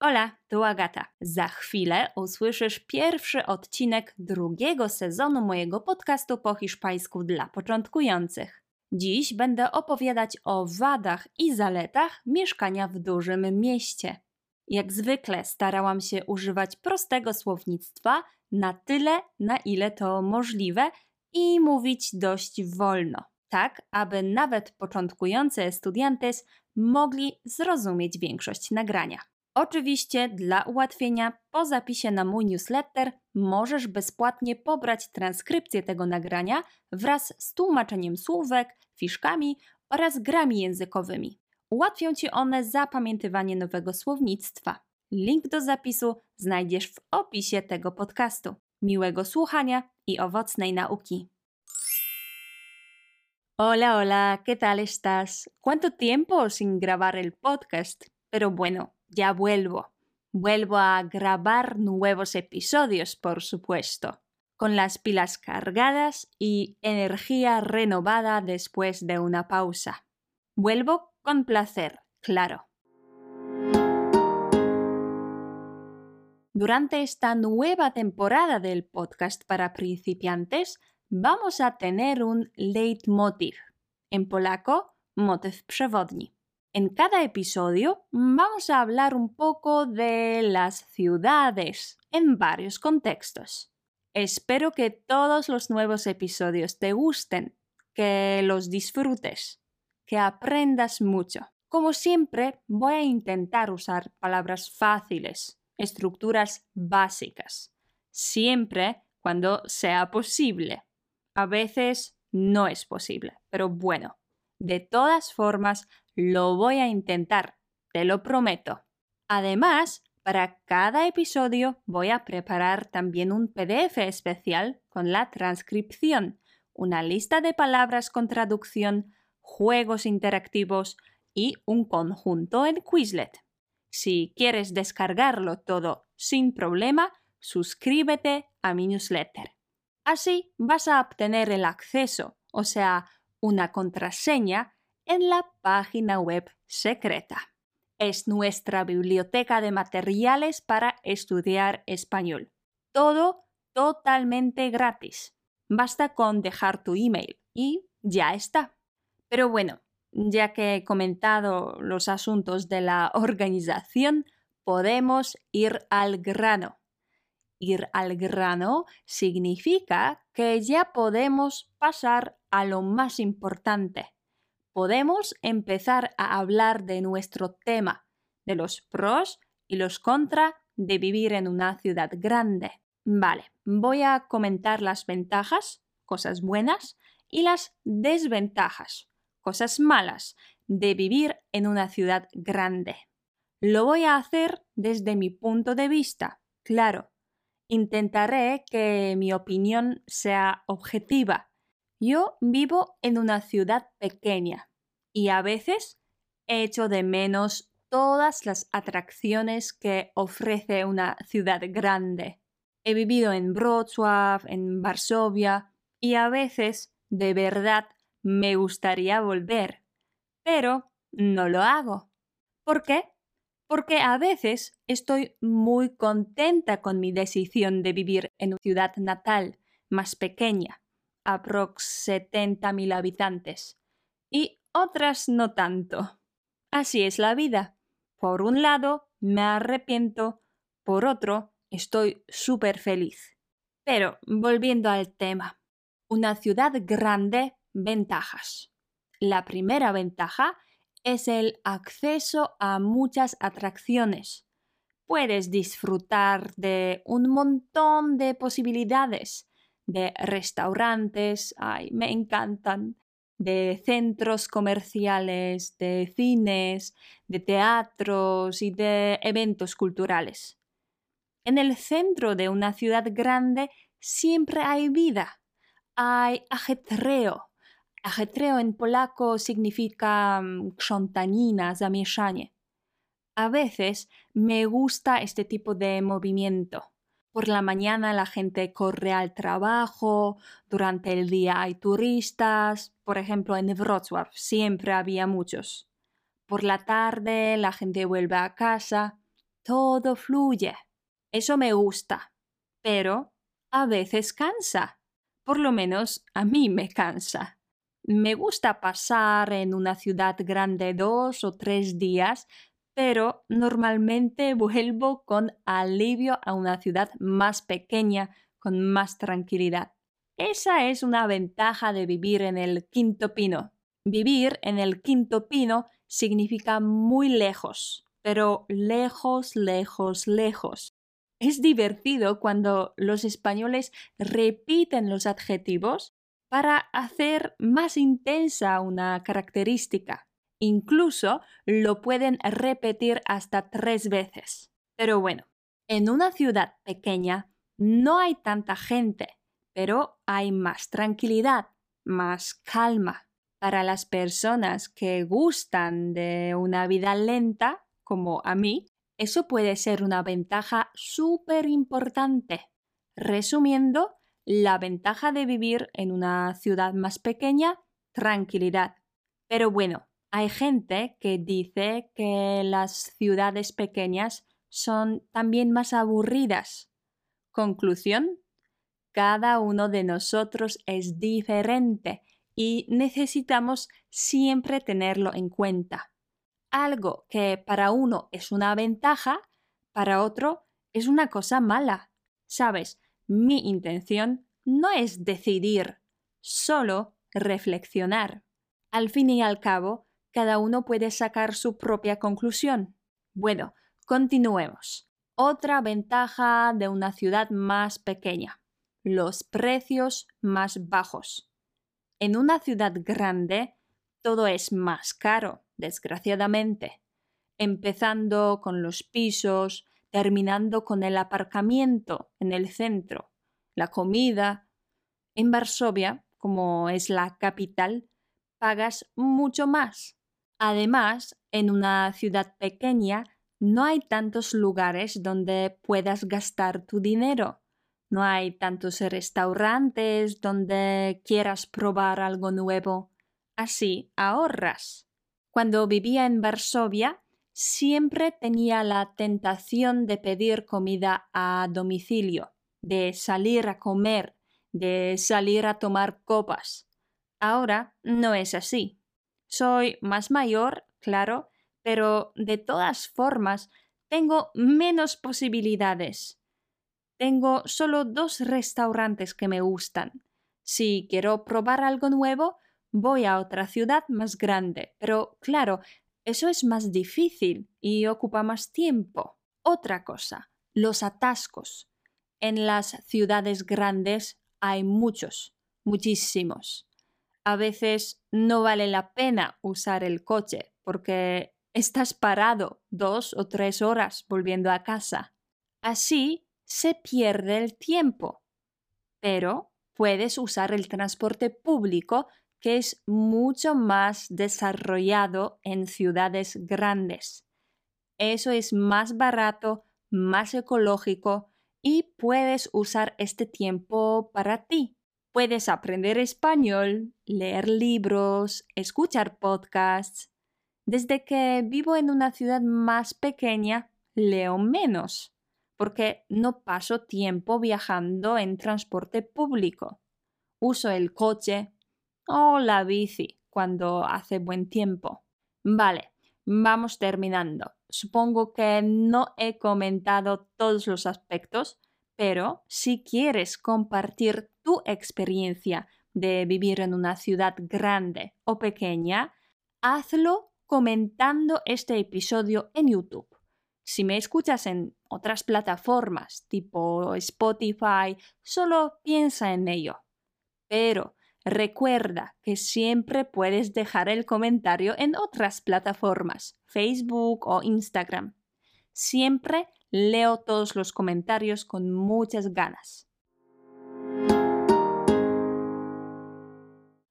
Hola, tu Agata. Za chwilę usłyszysz pierwszy odcinek drugiego sezonu mojego podcastu po hiszpańsku dla początkujących. Dziś będę opowiadać o wadach i zaletach mieszkania w dużym mieście. Jak zwykle starałam się używać prostego słownictwa na tyle, na ile to możliwe i mówić dość wolno, tak aby nawet początkujące estudiantes mogli zrozumieć większość nagrania. Oczywiście dla ułatwienia po zapisie na mój newsletter możesz bezpłatnie pobrać transkrypcję tego nagrania wraz z tłumaczeniem słówek, fiszkami oraz grami językowymi. Ułatwią Ci one zapamiętywanie nowego słownictwa. Link do zapisu znajdziesz w opisie tego podcastu. Miłego słuchania i owocnej nauki. Hola, hola, ¿qué tal estás? ¿Cuánto tiempo sin grabar el podcast? Pero bueno, ya vuelvo. Vuelvo a grabar nuevos episodios, por supuesto, con las pilas cargadas y energía renovada después de una pausa. Vuelvo con placer, claro. Durante esta nueva temporada del podcast para principiantes, vamos a tener un leitmotiv, en polaco motyw przewodni. En cada episodio vamos a hablar un poco de las ciudades en varios contextos. Espero que todos los nuevos episodios te gusten, que los disfrutes, que aprendas mucho. Como siempre, voy a intentar usar palabras fáciles, estructuras básicas, siempre cuando sea posible. A veces no es posible, pero bueno, de todas formas, lo voy a intentar, te lo prometo. Además, para cada episodio voy a preparar también un PDF especial con la transcripción, una lista de palabras con traducción, juegos interactivos y un conjunto en Quizlet. Si quieres descargarlo todo sin problema, suscríbete a mi newsletter. Así vas a obtener el acceso, o sea, una contraseña en la página web secreta. Es nuestra biblioteca de materiales para estudiar español. Todo totalmente gratis. Basta con dejar tu email y ya está. Pero bueno, ya que he comentado los asuntos de la organización, podemos ir al grano. Ir al grano significa que ya podemos pasar a lo más importante. Podemos empezar a hablar de nuestro tema, de los pros y los contra de vivir en una ciudad grande. Vale, voy a comentar las ventajas, cosas buenas, y las desventajas, cosas malas, de vivir en una ciudad grande. Lo voy a hacer desde mi punto de vista, claro. Intentaré que mi opinión sea objetiva yo vivo en una ciudad pequeña y a veces echo de menos todas las atracciones que ofrece una ciudad grande. He vivido en Wrocław, en Varsovia y a veces de verdad me gustaría volver, pero no lo hago. ¿Por qué? Porque a veces estoy muy contenta con mi decisión de vivir en una ciudad natal más pequeña aprox 70.000 habitantes y otras no tanto. Así es la vida. Por un lado, me arrepiento, por otro, estoy súper feliz. Pero, volviendo al tema, una ciudad grande, ventajas. La primera ventaja es el acceso a muchas atracciones. Puedes disfrutar de un montón de posibilidades de restaurantes, ay, me encantan, de centros comerciales, de cines, de teatros y de eventos culturales. En el centro de una ciudad grande siempre hay vida, hay ajetreo. Ajetreo en polaco significa mm, krzątanina, zamieszanie. A veces me gusta este tipo de movimiento por la mañana la gente corre al trabajo, durante el día hay turistas, por ejemplo en Wrocław siempre había muchos. Por la tarde la gente vuelve a casa todo fluye. Eso me gusta, pero a veces cansa. Por lo menos a mí me cansa. Me gusta pasar en una ciudad grande dos o tres días, pero normalmente vuelvo con alivio a una ciudad más pequeña, con más tranquilidad. Esa es una ventaja de vivir en el quinto pino. Vivir en el quinto pino significa muy lejos, pero lejos, lejos, lejos. Es divertido cuando los españoles repiten los adjetivos para hacer más intensa una característica. Incluso lo pueden repetir hasta tres veces. Pero bueno, en una ciudad pequeña no hay tanta gente, pero hay más tranquilidad, más calma. Para las personas que gustan de una vida lenta, como a mí, eso puede ser una ventaja súper importante. Resumiendo, la ventaja de vivir en una ciudad más pequeña, tranquilidad. Pero bueno, hay gente que dice que las ciudades pequeñas son también más aburridas. Conclusión, cada uno de nosotros es diferente y necesitamos siempre tenerlo en cuenta. Algo que para uno es una ventaja, para otro es una cosa mala. Sabes, mi intención no es decidir, solo reflexionar. Al fin y al cabo, cada uno puede sacar su propia conclusión. Bueno, continuemos. Otra ventaja de una ciudad más pequeña. Los precios más bajos. En una ciudad grande, todo es más caro, desgraciadamente, empezando con los pisos, terminando con el aparcamiento en el centro, la comida. En Varsovia, como es la capital, pagas mucho más. Además, en una ciudad pequeña no hay tantos lugares donde puedas gastar tu dinero. No hay tantos restaurantes donde quieras probar algo nuevo. Así ahorras. Cuando vivía en Varsovia, siempre tenía la tentación de pedir comida a domicilio, de salir a comer, de salir a tomar copas. Ahora no es así. Soy más mayor, claro, pero de todas formas tengo menos posibilidades. Tengo solo dos restaurantes que me gustan. Si quiero probar algo nuevo, voy a otra ciudad más grande, pero claro, eso es más difícil y ocupa más tiempo. Otra cosa, los atascos. En las ciudades grandes hay muchos, muchísimos. A veces no vale la pena usar el coche porque estás parado dos o tres horas volviendo a casa. Así se pierde el tiempo. Pero puedes usar el transporte público que es mucho más desarrollado en ciudades grandes. Eso es más barato, más ecológico y puedes usar este tiempo para ti. Puedes aprender español, leer libros, escuchar podcasts. Desde que vivo en una ciudad más pequeña, leo menos, porque no paso tiempo viajando en transporte público. Uso el coche o la bici cuando hace buen tiempo. Vale, vamos terminando. Supongo que no he comentado todos los aspectos, pero si quieres compartir tu experiencia de vivir en una ciudad grande o pequeña, hazlo comentando este episodio en YouTube. Si me escuchas en otras plataformas tipo Spotify, solo piensa en ello. Pero Recuerda que siempre puedes dejar el comentario en otras plataformas, Facebook o Instagram. Siempre leo todos los comentarios con muchas ganas.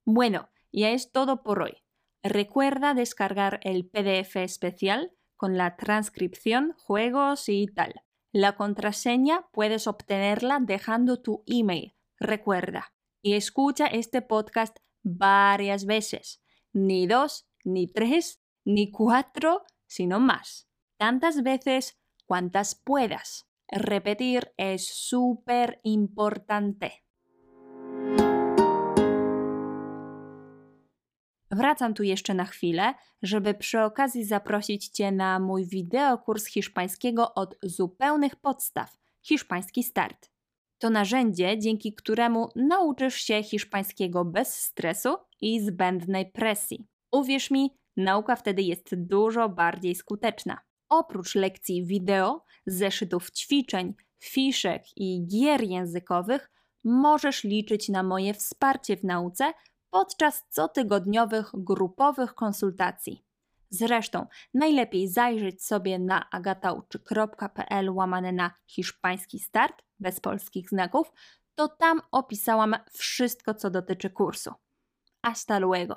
Bueno, ya es todo por hoy. Recuerda descargar el PDF especial con la transcripción, juegos y tal. La contraseña puedes obtenerla dejando tu email. Recuerda, y escucha este podcast varias veces, ni dos, ni tres, ni cuatro, sino más. Tantas veces cuantas puedas. Repetir es súper importante. Wracam tu jeszcze na chwilę, żeby przy okazji zaprosić Cię na mój wideokurs hiszpańskiego od zupełnych podstaw Hiszpański Start. To narzędzie, dzięki któremu nauczysz się hiszpańskiego bez stresu i zbędnej presji. Uwierz mi, nauka wtedy jest dużo bardziej skuteczna. Oprócz lekcji wideo, zeszytów ćwiczeń, fiszek i gier językowych, możesz liczyć na moje wsparcie w nauce podczas cotygodniowych grupowych konsultacji. Zresztą najlepiej zajrzeć sobie na agatauczy.pl łamane na hiszpański start bez polskich znaków, to tam opisałam wszystko, co dotyczy kursu. Hasta luego!